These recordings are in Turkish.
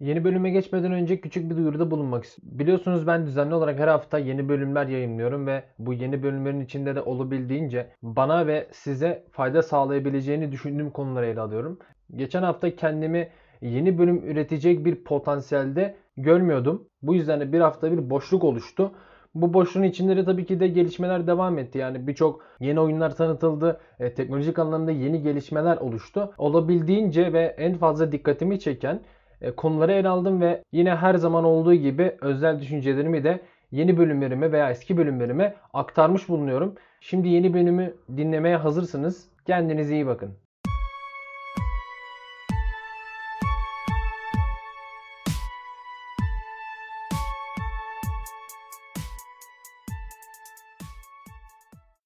Yeni bölüme geçmeden önce küçük bir duyuruda bulunmak istiyorum. Biliyorsunuz ben düzenli olarak her hafta yeni bölümler yayınlıyorum ve bu yeni bölümlerin içinde de olabildiğince bana ve size fayda sağlayabileceğini düşündüğüm konuları ele alıyorum. Geçen hafta kendimi yeni bölüm üretecek bir potansiyelde görmüyordum. Bu yüzden de bir hafta bir boşluk oluştu. Bu boşluğun içinde de tabii ki de gelişmeler devam etti. Yani birçok yeni oyunlar tanıtıldı. E, teknolojik anlamda yeni gelişmeler oluştu. Olabildiğince ve en fazla dikkatimi çeken konuları ele aldım ve yine her zaman olduğu gibi özel düşüncelerimi de yeni bölümlerime veya eski bölümlerime aktarmış bulunuyorum. Şimdi yeni bölümü dinlemeye hazırsınız. Kendinize iyi bakın.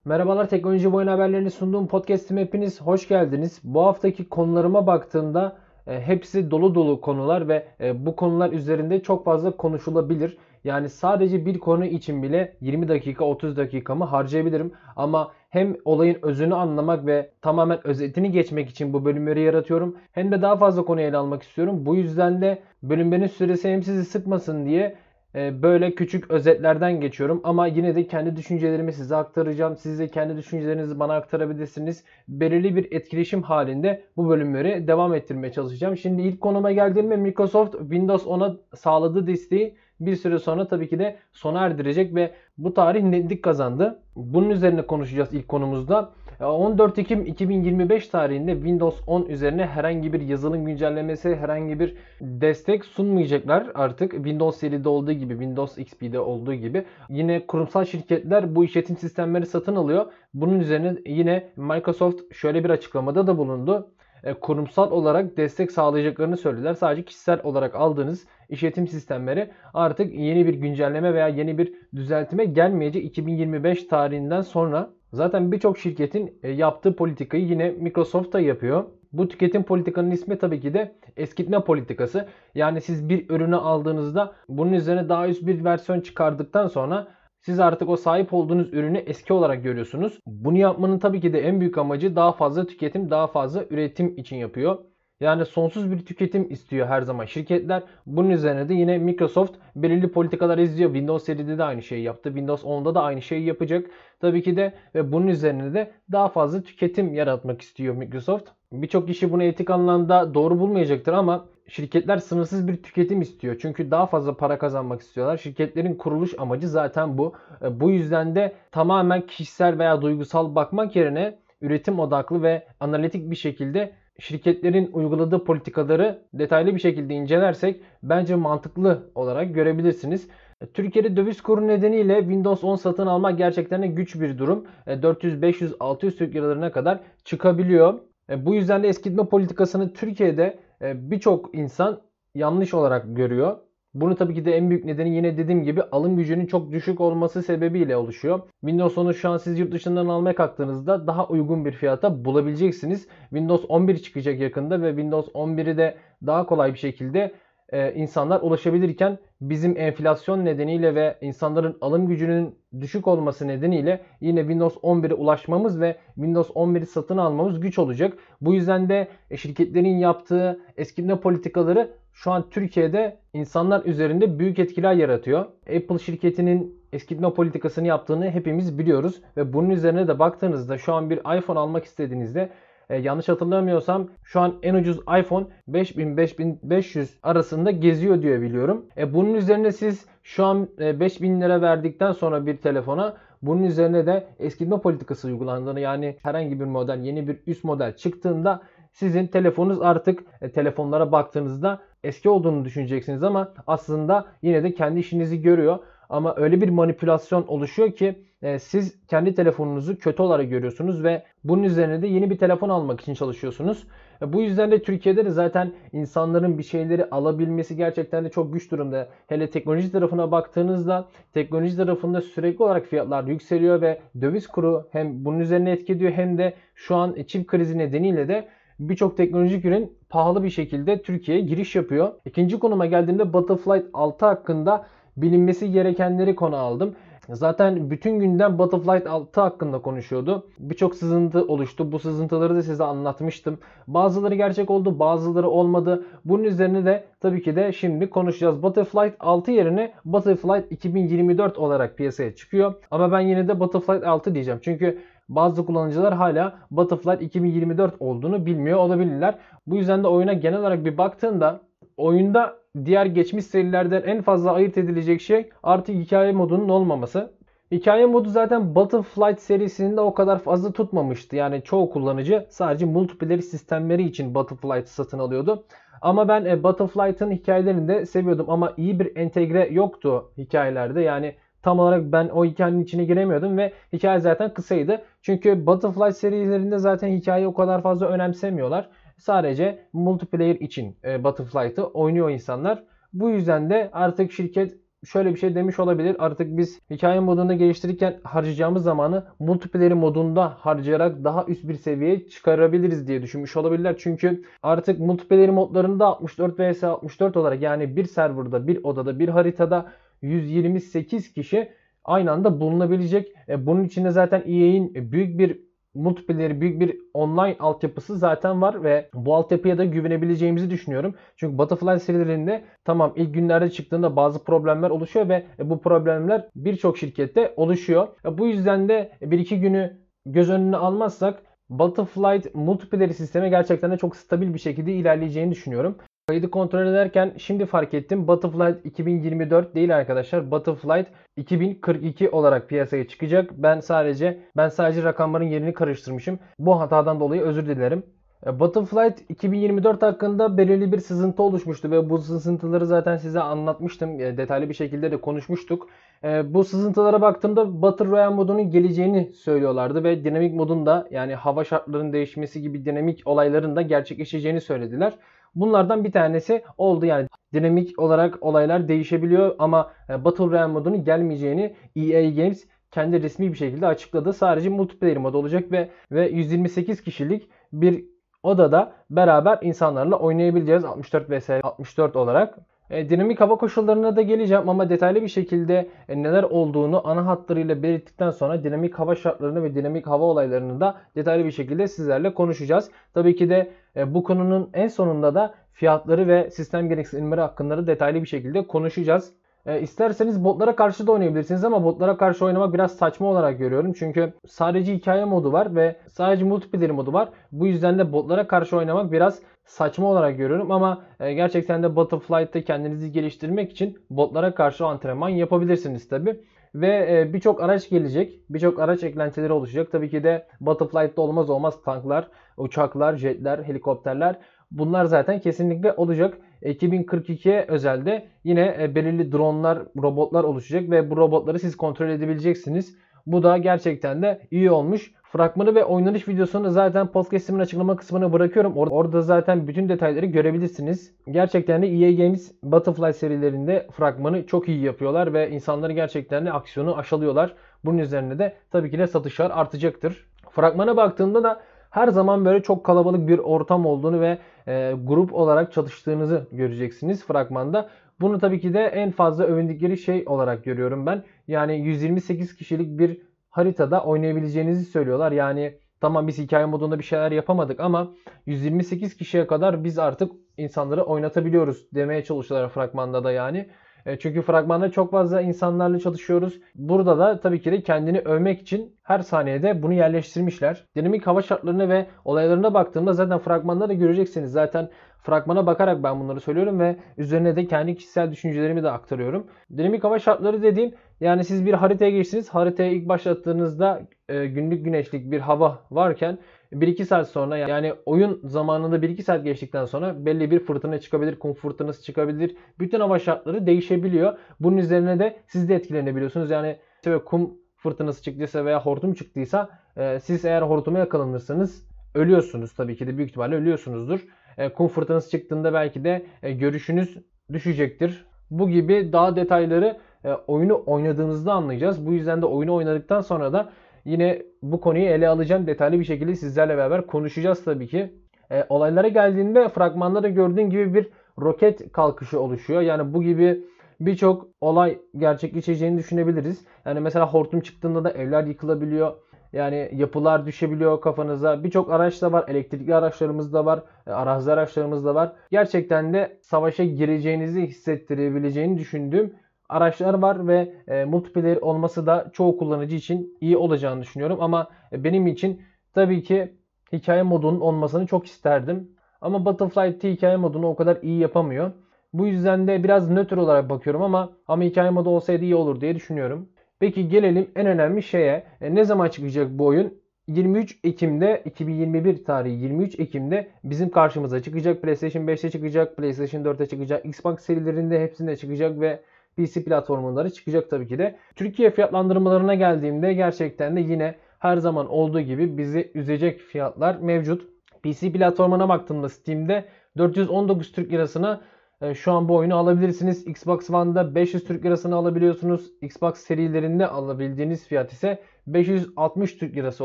Merhabalar teknoloji boyun haberlerini sunduğum podcast'ime hepiniz hoş geldiniz. Bu haftaki konularıma baktığımda e, hepsi dolu dolu konular ve e, bu konular üzerinde çok fazla konuşulabilir. Yani sadece bir konu için bile 20 dakika 30 dakikamı harcayabilirim. Ama hem olayın özünü anlamak ve tamamen özetini geçmek için bu bölümleri yaratıyorum. Hem de daha fazla konuyu ele almak istiyorum. Bu yüzden de bölümlerin süresi hem sizi sıkmasın diye e, böyle küçük özetlerden geçiyorum ama yine de kendi düşüncelerimi size aktaracağım. Siz de kendi düşüncelerinizi bana aktarabilirsiniz. Belirli bir etkileşim halinde bu bölümleri devam ettirmeye çalışacağım. Şimdi ilk konuma geldiğimde Microsoft Windows 10'a sağladığı desteği bir süre sonra tabii ki de sona erdirecek ve bu tarih netlik kazandı. Bunun üzerine konuşacağız ilk konumuzda. 14 Ekim 2025 tarihinde Windows 10 üzerine herhangi bir yazılım güncellemesi, herhangi bir destek sunmayacaklar artık. Windows 7'de olduğu gibi, Windows XP'de olduğu gibi. Yine kurumsal şirketler bu işletim sistemleri satın alıyor. Bunun üzerine yine Microsoft şöyle bir açıklamada da bulundu e, kurumsal olarak destek sağlayacaklarını söylediler. Sadece kişisel olarak aldığınız işletim sistemleri artık yeni bir güncelleme veya yeni bir düzeltime gelmeyecek 2025 tarihinden sonra. Zaten birçok şirketin e, yaptığı politikayı yine Microsoft da yapıyor. Bu tüketim politikanın ismi tabii ki de eskitme politikası. Yani siz bir ürünü aldığınızda bunun üzerine daha üst bir versiyon çıkardıktan sonra siz artık o sahip olduğunuz ürünü eski olarak görüyorsunuz. Bunu yapmanın tabii ki de en büyük amacı daha fazla tüketim, daha fazla üretim için yapıyor. Yani sonsuz bir tüketim istiyor her zaman şirketler. Bunun üzerine de yine Microsoft belirli politikalar izliyor. Windows seride de aynı şeyi yaptı. Windows 10'da da aynı şeyi yapacak. Tabii ki de ve bunun üzerine de daha fazla tüketim yaratmak istiyor Microsoft. Birçok kişi bunu etik anlamda doğru bulmayacaktır ama şirketler sınırsız bir tüketim istiyor. Çünkü daha fazla para kazanmak istiyorlar. Şirketlerin kuruluş amacı zaten bu. E, bu yüzden de tamamen kişisel veya duygusal bakmak yerine üretim odaklı ve analitik bir şekilde şirketlerin uyguladığı politikaları detaylı bir şekilde incelersek bence mantıklı olarak görebilirsiniz. E, Türkiye'de döviz kuru nedeniyle Windows 10 satın almak gerçekten güç bir durum. 400, 500, 600 Türk liralarına kadar çıkabiliyor. E, bu yüzden de eskitme politikasını Türkiye'de e, birçok insan yanlış olarak görüyor. Bunu tabii ki de en büyük nedeni yine dediğim gibi alım gücünün çok düşük olması sebebiyle oluşuyor. Windows 10'u şu an siz yurt dışından almaya kalktığınızda daha uygun bir fiyata bulabileceksiniz. Windows 11 çıkacak yakında ve Windows 11'i de daha kolay bir şekilde e, insanlar ulaşabilirken bizim enflasyon nedeniyle ve insanların alım gücünün düşük olması nedeniyle yine Windows 11'e ulaşmamız ve Windows 11'i satın almamız güç olacak. Bu yüzden de e, şirketlerin yaptığı eskitme politikaları şu an Türkiye'de insanlar üzerinde büyük etkiler yaratıyor. Apple şirketinin eskitme politikasını yaptığını hepimiz biliyoruz ve bunun üzerine de baktığınızda şu an bir iPhone almak istediğinizde e, yanlış hatırlamıyorsam şu an en ucuz iPhone 5000-5500 arasında geziyor diye biliyorum. E, bunun üzerine siz şu an e, 5000 lira verdikten sonra bir telefona bunun üzerine de eskitme politikası uygulandığını yani herhangi bir model yeni bir üst model çıktığında sizin telefonunuz artık e, telefonlara baktığınızda eski olduğunu düşüneceksiniz ama aslında yine de kendi işinizi görüyor. Ama öyle bir manipülasyon oluşuyor ki e, siz kendi telefonunuzu kötü olarak görüyorsunuz ve bunun üzerine de yeni bir telefon almak için çalışıyorsunuz. E, bu yüzden de Türkiye'de de zaten insanların bir şeyleri alabilmesi gerçekten de çok güç durumda. Hele teknoloji tarafına baktığınızda teknoloji tarafında sürekli olarak fiyatlar yükseliyor ve döviz kuru hem bunun üzerine etki ediyor hem de şu an çip krizi nedeniyle de birçok teknolojik ürün pahalı bir şekilde Türkiye'ye giriş yapıyor. İkinci konuma geldiğimde Battleflight 6 hakkında bilinmesi gerekenleri konu aldım. Zaten bütün günden Battlefield 6 hakkında konuşuyordu. Birçok sızıntı oluştu. Bu sızıntıları da size anlatmıştım. Bazıları gerçek oldu, bazıları olmadı. Bunun üzerine de tabii ki de şimdi konuşacağız. Battlefield 6 yerine Battlefield 2024 olarak piyasaya çıkıyor. Ama ben yine de Battlefield 6 diyeceğim. Çünkü bazı kullanıcılar hala Battlefield 2024 olduğunu bilmiyor olabilirler. Bu yüzden de oyuna genel olarak bir baktığında oyunda diğer geçmiş serilerden en fazla ayırt edilecek şey artık hikaye modunun olmaması. Hikaye modu zaten Battlefield serisinde o kadar fazla tutmamıştı. Yani çoğu kullanıcı sadece multiplayer sistemleri için Battlefield'ı satın alıyordu. Ama ben e, Battlefield'ın hikayelerini de seviyordum ama iyi bir entegre yoktu hikayelerde. Yani tam olarak ben o hikayenin içine giremiyordum ve hikaye zaten kısaydı. Çünkü Battlefield serilerinde zaten hikayeyi o kadar fazla önemsemiyorlar. Sadece multiplayer için e, Battlefield'ı oynuyor insanlar. Bu yüzden de artık şirket şöyle bir şey demiş olabilir. Artık biz hikaye modunu geliştirirken harcayacağımız zamanı multiplayer modunda harcayarak daha üst bir seviyeye çıkarabiliriz diye düşünmüş olabilirler. Çünkü artık multiplayer modlarında 64 vs 64 olarak yani bir serverda, bir odada, bir haritada 128 kişi aynı anda bulunabilecek. E, bunun içinde zaten EA'in büyük bir multiplayer büyük bir online altyapısı zaten var ve bu altyapıya da güvenebileceğimizi düşünüyorum. Çünkü Battlefield serilerinde tamam ilk günlerde çıktığında bazı problemler oluşuyor ve bu problemler birçok şirkette oluşuyor. Bu yüzden de bir iki günü göz önüne almazsak Battlefield multiplayer sistemi gerçekten de çok stabil bir şekilde ilerleyeceğini düşünüyorum. Kaydı kontrol ederken şimdi fark ettim. Battlefield 2024 değil arkadaşlar. Battlefield 2042 olarak piyasaya çıkacak. Ben sadece ben sadece rakamların yerini karıştırmışım. Bu hatadan dolayı özür dilerim. E, Battlefield 2024 hakkında belirli bir sızıntı oluşmuştu ve bu sızıntıları zaten size anlatmıştım. E, detaylı bir şekilde de konuşmuştuk. E, bu sızıntılara baktığımda Battle Royale modunun geleceğini söylüyorlardı ve dinamik modun da yani hava şartlarının değişmesi gibi dinamik olayların da gerçekleşeceğini söylediler. Bunlardan bir tanesi oldu yani dinamik olarak olaylar değişebiliyor ama Battle Royale modunun gelmeyeceğini EA Games kendi resmi bir şekilde açıkladı. Sadece multiplayer mod olacak ve ve 128 kişilik bir odada beraber insanlarla oynayabileceğiz 64 vs 64 olarak. E, dinamik hava koşullarına da geleceğim ama detaylı bir şekilde e, neler olduğunu ana hatlarıyla belirttikten sonra dinamik hava şartlarını ve dinamik hava olaylarını da detaylı bir şekilde sizlerle konuşacağız. Tabii ki de e, bu konunun en sonunda da fiyatları ve sistem gereksinimleri hakkında da detaylı bir şekilde konuşacağız. E, isterseniz botlara karşı da oynayabilirsiniz ama botlara karşı oynamak biraz saçma olarak görüyorum. Çünkü sadece hikaye modu var ve sadece multiplayer modu var. Bu yüzden de botlara karşı oynamak biraz saçma olarak görüyorum ama e, gerçekten de Battlefield'da kendinizi geliştirmek için botlara karşı antrenman yapabilirsiniz tabi. Ve e, birçok araç gelecek. Birçok araç eklentileri oluşacak. Tabii ki de Battlefield'da olmaz olmaz tanklar, uçaklar, jetler, helikopterler. Bunlar zaten kesinlikle olacak. 2042'ye özelde yine e, belirli dronlar, robotlar oluşacak ve bu robotları siz kontrol edebileceksiniz. Bu da gerçekten de iyi olmuş. Fragmanı ve oynanış videosunu zaten podcast'imin açıklama kısmına bırakıyorum. Or- orada zaten bütün detayları görebilirsiniz. Gerçekten de EA Games Battlefield serilerinde fragmanı çok iyi yapıyorlar ve insanları gerçekten de aksiyonu aşalıyorlar. Bunun üzerine de tabii ki de satışlar artacaktır. Fragmana baktığımda da her zaman böyle çok kalabalık bir ortam olduğunu ve e, grup olarak çalıştığınızı göreceksiniz fragmanda. Bunu tabii ki de en fazla övündükleri şey olarak görüyorum ben. Yani 128 kişilik bir haritada oynayabileceğinizi söylüyorlar. Yani tamam biz hikaye modunda bir şeyler yapamadık ama 128 kişiye kadar biz artık insanları oynatabiliyoruz demeye çalışıyorlar fragmanda da yani. E, çünkü fragmanda çok fazla insanlarla çalışıyoruz. Burada da tabii ki de kendini övmek için her saniyede bunu yerleştirmişler. Dinamik hava şartlarına ve olaylarına baktığımda zaten fragmanda da göreceksiniz. Zaten fragmana bakarak ben bunları söylüyorum ve üzerine de kendi kişisel düşüncelerimi de aktarıyorum. Dinamik hava şartları dediğim yani siz bir haritaya geçtiniz. Haritaya ilk başlattığınızda e, günlük güneşlik bir hava varken 1-2 saat sonra yani oyun zamanında 1-2 saat geçtikten sonra belli bir fırtına çıkabilir, kum fırtınası çıkabilir. Bütün hava şartları değişebiliyor. Bunun üzerine de siz de etkilenebiliyorsunuz. Yani işte kum fırtınası çıktıysa veya hortum çıktıysa e, siz eğer hortuma yakalanırsanız ölüyorsunuz tabii ki de büyük ihtimalle ölüyorsunuzdur. E, kum fırtınası çıktığında belki de e, görüşünüz düşecektir. Bu gibi daha detayları e, oyunu oynadığınızda anlayacağız. Bu yüzden de oyunu oynadıktan sonra da yine bu konuyu ele alacağım. Detaylı bir şekilde sizlerle beraber konuşacağız tabii ki. E, olaylara geldiğinde fragmanda da gördüğün gibi bir roket kalkışı oluşuyor. Yani bu gibi birçok olay gerçekleşeceğini düşünebiliriz. Yani mesela hortum çıktığında da evler yıkılabiliyor. Yani yapılar düşebiliyor kafanıza. Birçok araç da var. Elektrikli araçlarımız da var. e, Arazi araçlarımız da var. Gerçekten de savaşa gireceğinizi hissettirebileceğini düşündüğüm araçlar var ve e, multiplayer olması da çoğu kullanıcı için iyi olacağını düşünüyorum. Ama e, benim için tabii ki hikaye modunun olmasını çok isterdim. Ama Battleflight hikaye modunu o kadar iyi yapamıyor. Bu yüzden de biraz nötr olarak bakıyorum ama ama hikaye modu olsaydı iyi olur diye düşünüyorum. Peki gelelim en önemli şeye. E, ne zaman çıkacak bu oyun? 23 Ekim'de 2021 tarihi 23 Ekim'de bizim karşımıza çıkacak. PlayStation 5'te çıkacak, PlayStation 4'te çıkacak, Xbox serilerinde hepsinde çıkacak ve PC platformları çıkacak tabii ki de. Türkiye fiyatlandırmalarına geldiğimde gerçekten de yine her zaman olduğu gibi bizi üzecek fiyatlar mevcut. PC platformuna baktığımda Steam'de 419 Türk Lirasına e, şu an bu oyunu alabilirsiniz. Xbox One'da 500 Türk Lirasını alabiliyorsunuz. Xbox serilerinde alabildiğiniz fiyat ise 560 Türk Lirası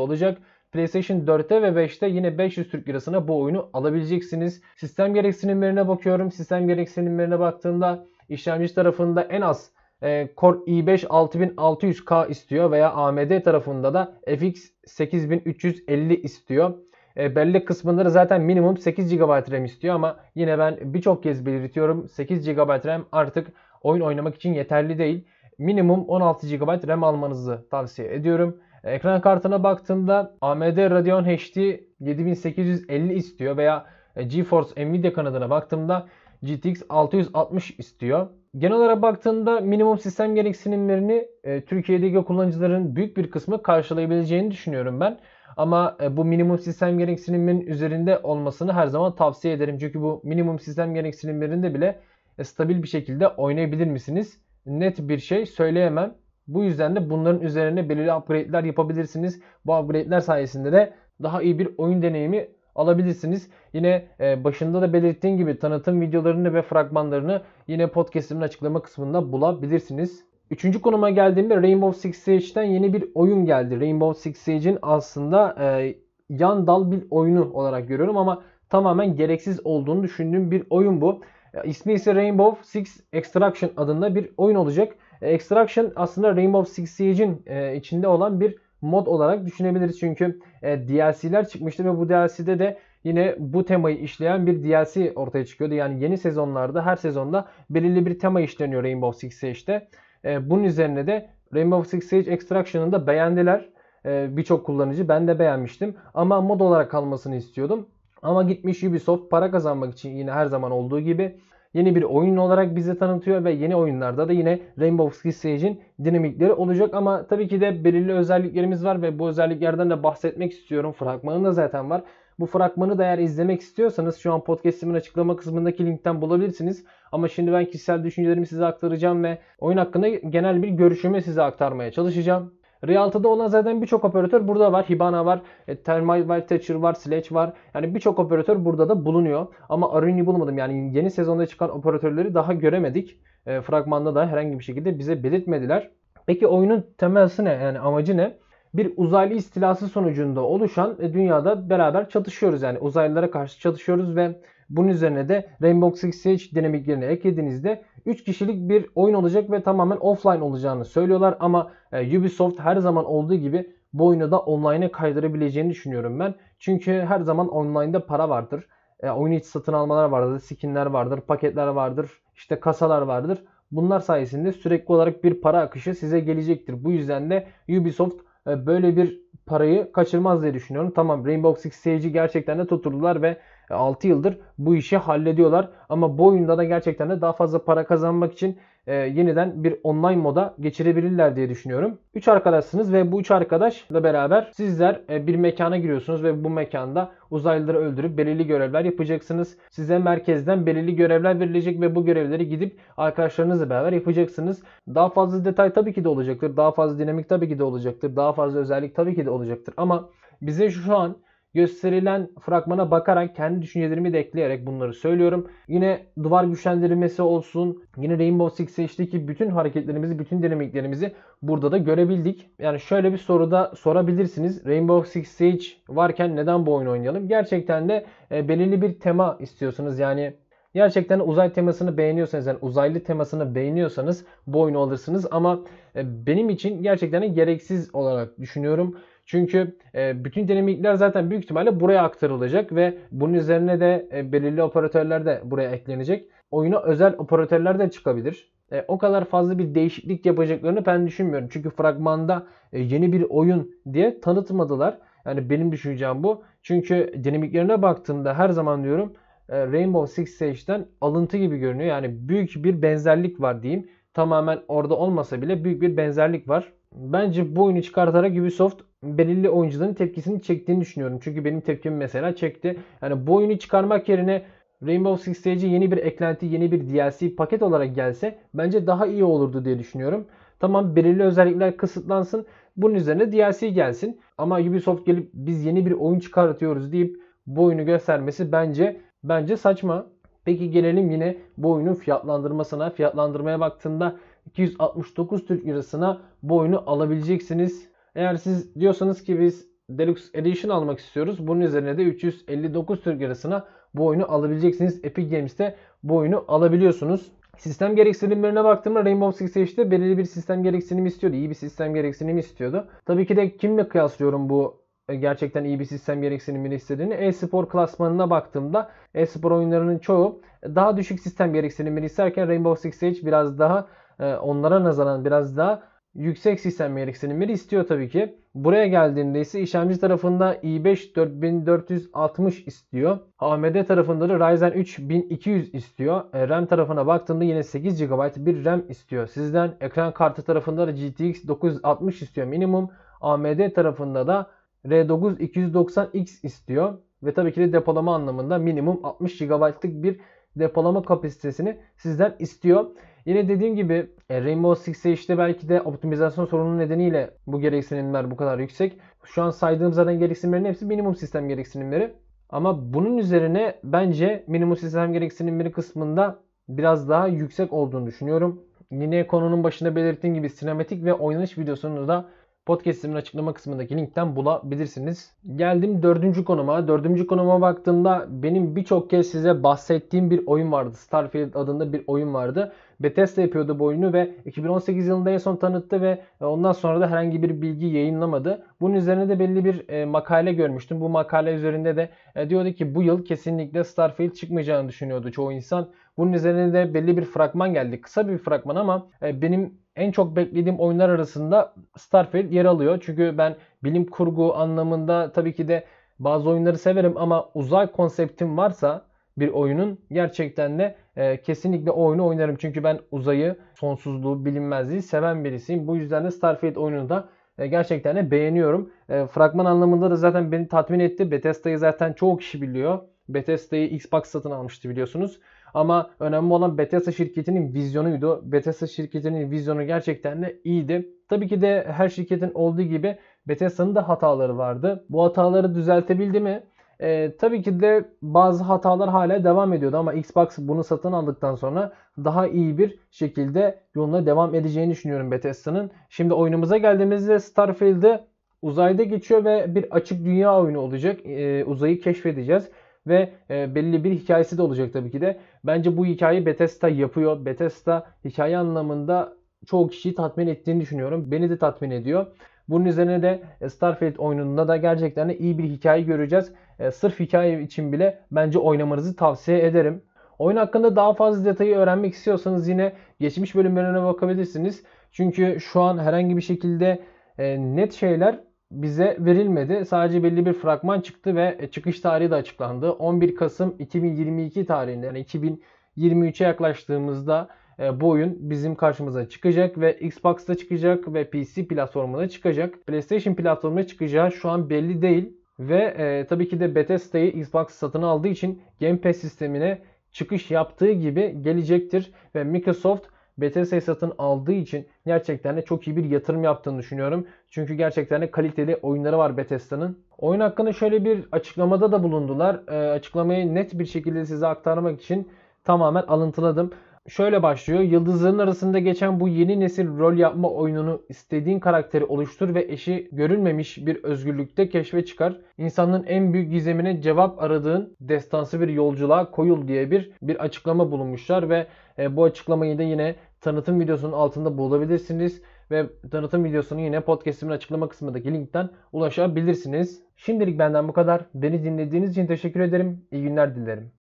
olacak. PlayStation 4'te ve 5'te yine 500 Türk Lirasına bu oyunu alabileceksiniz. Sistem gereksinimlerine bakıyorum. Sistem gereksinimlerine baktığımda işlemci tarafında en az e, Core i5 6600K istiyor veya AMD tarafında da FX 8350 istiyor. E, bellek kısımları zaten minimum 8 GB RAM istiyor ama yine ben birçok kez belirtiyorum 8 GB RAM artık oyun oynamak için yeterli değil. Minimum 16 GB RAM almanızı tavsiye ediyorum. Ekran kartına baktığımda AMD Radeon HD 7850 istiyor veya GeForce Nvidia kanadına baktığımda GTX 660 istiyor. Genel olarak baktığında minimum sistem gereksinimlerini e, Türkiye'deki kullanıcıların büyük bir kısmı karşılayabileceğini düşünüyorum ben. Ama e, bu minimum sistem gereksiniminin üzerinde olmasını her zaman tavsiye ederim. Çünkü bu minimum sistem gereksinimlerinde bile e, stabil bir şekilde oynayabilir misiniz? Net bir şey söyleyemem. Bu yüzden de bunların üzerine belirli upgrade'ler yapabilirsiniz. Bu upgrade'ler sayesinde de daha iyi bir oyun deneyimi alabilirsiniz. Yine e, başında da belirttiğim gibi tanıtım videolarını ve fragmanlarını yine podcast'imin açıklama kısmında bulabilirsiniz. Üçüncü konuma geldiğimde Rainbow Six Siege'den yeni bir oyun geldi. Rainbow Six Siege'in aslında e, yan dal bir oyunu olarak görüyorum ama tamamen gereksiz olduğunu düşündüğüm bir oyun bu. E, ismi ise Rainbow Six Extraction adında bir oyun olacak. E, Extraction aslında Rainbow Six Siege'in e, içinde olan bir mod olarak düşünebiliriz. Çünkü e, DLC'ler çıkmıştı ve bu DLC'de de yine bu temayı işleyen bir DLC ortaya çıkıyordu. Yani yeni sezonlarda her sezonda belirli bir tema işleniyor Rainbow Six Siege'de. E, bunun üzerine de Rainbow Six Siege Extraction'ı da beğendiler. E, Birçok kullanıcı ben de beğenmiştim. Ama mod olarak kalmasını istiyordum. Ama gitmiş Ubisoft para kazanmak için yine her zaman olduğu gibi yeni bir oyun olarak bize tanıtıyor ve yeni oyunlarda da yine Rainbow Six Siege'in dinamikleri olacak ama tabii ki de belirli özelliklerimiz var ve bu özelliklerden de bahsetmek istiyorum. Fragmanı da zaten var. Bu fragmanı da eğer izlemek istiyorsanız şu an podcast'imin açıklama kısmındaki linkten bulabilirsiniz. Ama şimdi ben kişisel düşüncelerimi size aktaracağım ve oyun hakkında genel bir görüşümü size aktarmaya çalışacağım. Realta'da olan zaten birçok operatör burada var. Hibana var, e, Thermite var, Thatcher var, Sledge var. Yani birçok operatör burada da bulunuyor. Ama Aruny'i bulmadım. Yani yeni sezonda çıkan operatörleri daha göremedik. E, fragmanda da herhangi bir şekilde bize belirtmediler. Peki oyunun temelsi ne? Yani amacı ne? bir uzaylı istilası sonucunda oluşan e, dünyada beraber çatışıyoruz. Yani uzaylılara karşı çatışıyoruz ve bunun üzerine de Rainbow Six Siege dinamiklerini eklediğinizde 3 kişilik bir oyun olacak ve tamamen offline olacağını söylüyorlar. Ama e, Ubisoft her zaman olduğu gibi bu oyunu da online'a kaydırabileceğini düşünüyorum ben. Çünkü her zaman online'da para vardır. E, oyun içi satın almalar vardır, skinler vardır, paketler vardır, işte kasalar vardır. Bunlar sayesinde sürekli olarak bir para akışı size gelecektir. Bu yüzden de Ubisoft e, böyle bir parayı kaçırmaz diye düşünüyorum. Tamam Rainbow Six Siege'i gerçekten de tuturdular ve 6 yıldır bu işi hallediyorlar. Ama bu oyunda da gerçekten de daha fazla para kazanmak için e, yeniden bir online moda geçirebilirler diye düşünüyorum. 3 arkadaşsınız ve bu 3 arkadaşla beraber sizler e, bir mekana giriyorsunuz ve bu mekanda uzaylıları öldürüp belirli görevler yapacaksınız. Size merkezden belirli görevler verilecek ve bu görevleri gidip arkadaşlarınızla beraber yapacaksınız. Daha fazla detay tabii ki de olacaktır. Daha fazla dinamik tabii ki de olacaktır. Daha fazla özellik tabii ki de olacaktır. Ama bize şu an gösterilen fragmana bakarak kendi düşüncelerimi de ekleyerek bunları söylüyorum. Yine duvar güçlendirilmesi olsun. Yine Rainbow Six Siege'deki bütün hareketlerimizi, bütün dinamiklerimizi burada da görebildik. Yani şöyle bir soru da sorabilirsiniz. Rainbow Six Siege varken neden bu oyunu oynayalım? Gerçekten de e, belirli bir tema istiyorsunuz. Yani gerçekten uzay temasını beğeniyorsanız yani uzaylı temasını beğeniyorsanız bu oyunu alırsınız ama e, benim için gerçekten gereksiz olarak düşünüyorum. Çünkü e, bütün dinamikler zaten büyük ihtimalle buraya aktarılacak ve bunun üzerine de e, belirli operatörler de buraya eklenecek. Oyuna özel operatörler de çıkabilir. E, o kadar fazla bir değişiklik yapacaklarını ben düşünmüyorum. Çünkü fragmanda yeni bir oyun diye tanıtmadılar. Yani benim düşüncem bu. Çünkü dinamiklerine baktığımda her zaman diyorum Rainbow Six Siege'den alıntı gibi görünüyor. Yani büyük bir benzerlik var diyeyim. Tamamen orada olmasa bile büyük bir benzerlik var. Bence bu oyunu çıkartarak Ubisoft belirli oyuncuların tepkisini çektiğini düşünüyorum. Çünkü benim tepkim mesela çekti. Yani bu oyunu çıkarmak yerine Rainbow Six Siege yeni bir eklenti, yeni bir DLC paket olarak gelse bence daha iyi olurdu diye düşünüyorum. Tamam belirli özellikler kısıtlansın. Bunun üzerine DLC gelsin. Ama Ubisoft gelip biz yeni bir oyun çıkartıyoruz deyip bu oyunu göstermesi bence bence saçma. Peki gelelim yine bu oyunun fiyatlandırmasına. Fiyatlandırmaya baktığında 269 Türk Lirasına bu oyunu alabileceksiniz. Eğer siz diyorsanız ki biz Deluxe Edition almak istiyoruz. Bunun üzerine de 359 Türk Lirasına bu oyunu alabileceksiniz. Epic Games'te bu oyunu alabiliyorsunuz. Sistem gereksinimlerine baktığımda Rainbow Six Siege'de belirli bir sistem gereksinimi istiyordu. İyi bir sistem gereksinimi istiyordu. Tabii ki de kimle kıyaslıyorum bu e, gerçekten iyi bir sistem gereksinimini istediğini. E-spor klasmanına baktığımda e-spor oyunlarının çoğu daha düşük sistem gereksinimini isterken Rainbow Six Siege biraz daha onlara nazaran biraz daha yüksek sistem gereksinimleri istiyor tabii ki. Buraya geldiğinde ise işlemci tarafında i5 4460 istiyor. AMD tarafında da Ryzen 3 1200 istiyor. E, RAM tarafına baktığımda yine 8 GB bir RAM istiyor. Sizden ekran kartı tarafında da GTX 960 istiyor minimum. AMD tarafında da R9 290X istiyor. Ve tabii ki de depolama anlamında minimum 60 GB'lık bir depolama kapasitesini sizden istiyor. Yine dediğim gibi e, Rainbow Six Siege'de belki de optimizasyon sorunu nedeniyle bu gereksinimler bu kadar yüksek. Şu an saydığım zaten gereksinimlerin hepsi minimum sistem gereksinimleri. Ama bunun üzerine bence minimum sistem gereksinimleri kısmında biraz daha yüksek olduğunu düşünüyorum. Yine konunun başında belirttiğim gibi sinematik ve oynanış videosunu da Podcast'imin açıklama kısmındaki linkten bulabilirsiniz. Geldim dördüncü konuma. Dördüncü konuma baktığımda benim birçok kez size bahsettiğim bir oyun vardı. Starfield adında bir oyun vardı. Bethesda yapıyordu bu oyunu ve 2018 yılında en son tanıttı ve ondan sonra da herhangi bir bilgi yayınlamadı. Bunun üzerine de belli bir e, makale görmüştüm. Bu makale üzerinde de e, diyordu ki bu yıl kesinlikle Starfield çıkmayacağını düşünüyordu çoğu insan. Bunun üzerine de belli bir fragman geldi. Kısa bir fragman ama e, benim en çok beklediğim oyunlar arasında Starfield yer alıyor. Çünkü ben bilim kurgu anlamında tabii ki de bazı oyunları severim ama uzay konseptim varsa bir oyunun gerçekten de e, kesinlikle oyunu oynarım. Çünkü ben uzayı, sonsuzluğu, bilinmezliği seven birisiyim. Bu yüzden de Starfield oyununu da e, gerçekten de beğeniyorum. E, fragman anlamında da zaten beni tatmin etti. Bethesda'yı zaten çoğu kişi biliyor. Bethesda'yı Xbox satın almıştı biliyorsunuz. Ama önemli olan Bethesda şirketinin vizyonuydu. Bethesda şirketinin vizyonu gerçekten de iyiydi. Tabii ki de her şirketin olduğu gibi Bethesda'nın da hataları vardı. Bu hataları düzeltebildi mi? Ee, tabii ki de bazı hatalar hala devam ediyordu ama Xbox bunu satın aldıktan sonra daha iyi bir şekilde yoluna devam edeceğini düşünüyorum Bethesda'nın. Şimdi oyunumuza geldiğimizde Starfield'ı uzayda geçiyor ve bir açık dünya oyunu olacak. Ee, uzayı keşfedeceğiz ve e, belli bir hikayesi de olacak tabii ki de. Bence bu hikayeyi Bethesda yapıyor. Bethesda hikaye anlamında çoğu kişiyi tatmin ettiğini düşünüyorum. Beni de tatmin ediyor. Bunun üzerine de e, Starfield oyununda da gerçekten de iyi bir hikaye göreceğiz. E, sırf hikaye için bile bence oynamanızı tavsiye ederim. Oyun hakkında daha fazla detayı öğrenmek istiyorsanız yine geçmiş bölümlerine bakabilirsiniz. Çünkü şu an herhangi bir şekilde e, net şeyler bize verilmedi. Sadece belli bir fragman çıktı ve çıkış tarihi de açıklandı. 11 Kasım 2022 tarihinde yani 2023'e yaklaştığımızda e, bu oyun bizim karşımıza çıkacak ve Xbox'ta çıkacak ve PC platformuna çıkacak. PlayStation platformuna çıkacağı şu an belli değil. Ve e, tabii ki de Bethesda'yı Xbox satın aldığı için Game Pass sistemine çıkış yaptığı gibi gelecektir. Ve Microsoft Bethesda'yı satın aldığı için gerçekten de çok iyi bir yatırım yaptığını düşünüyorum. Çünkü gerçekten de kaliteli oyunları var Bethesda'nın. Oyun hakkında şöyle bir açıklamada da bulundular. E, açıklamayı net bir şekilde size aktarmak için tamamen alıntıladım. şöyle başlıyor. Yıldızların arasında geçen bu yeni nesil rol yapma oyununu istediğin karakteri oluştur ve eşi görülmemiş bir özgürlükte keşfe çıkar. İnsanlığın en büyük gizemine cevap aradığın destansı bir yolculuğa koyul diye bir bir açıklama bulunmuşlar ve e, bu açıklamayı da yine tanıtım videosunun altında bulabilirsiniz ve tanıtım videosunu yine podcast'imin açıklama kısmındaki linkten ulaşabilirsiniz. Şimdilik benden bu kadar. Beni dinlediğiniz için teşekkür ederim. İyi günler dilerim.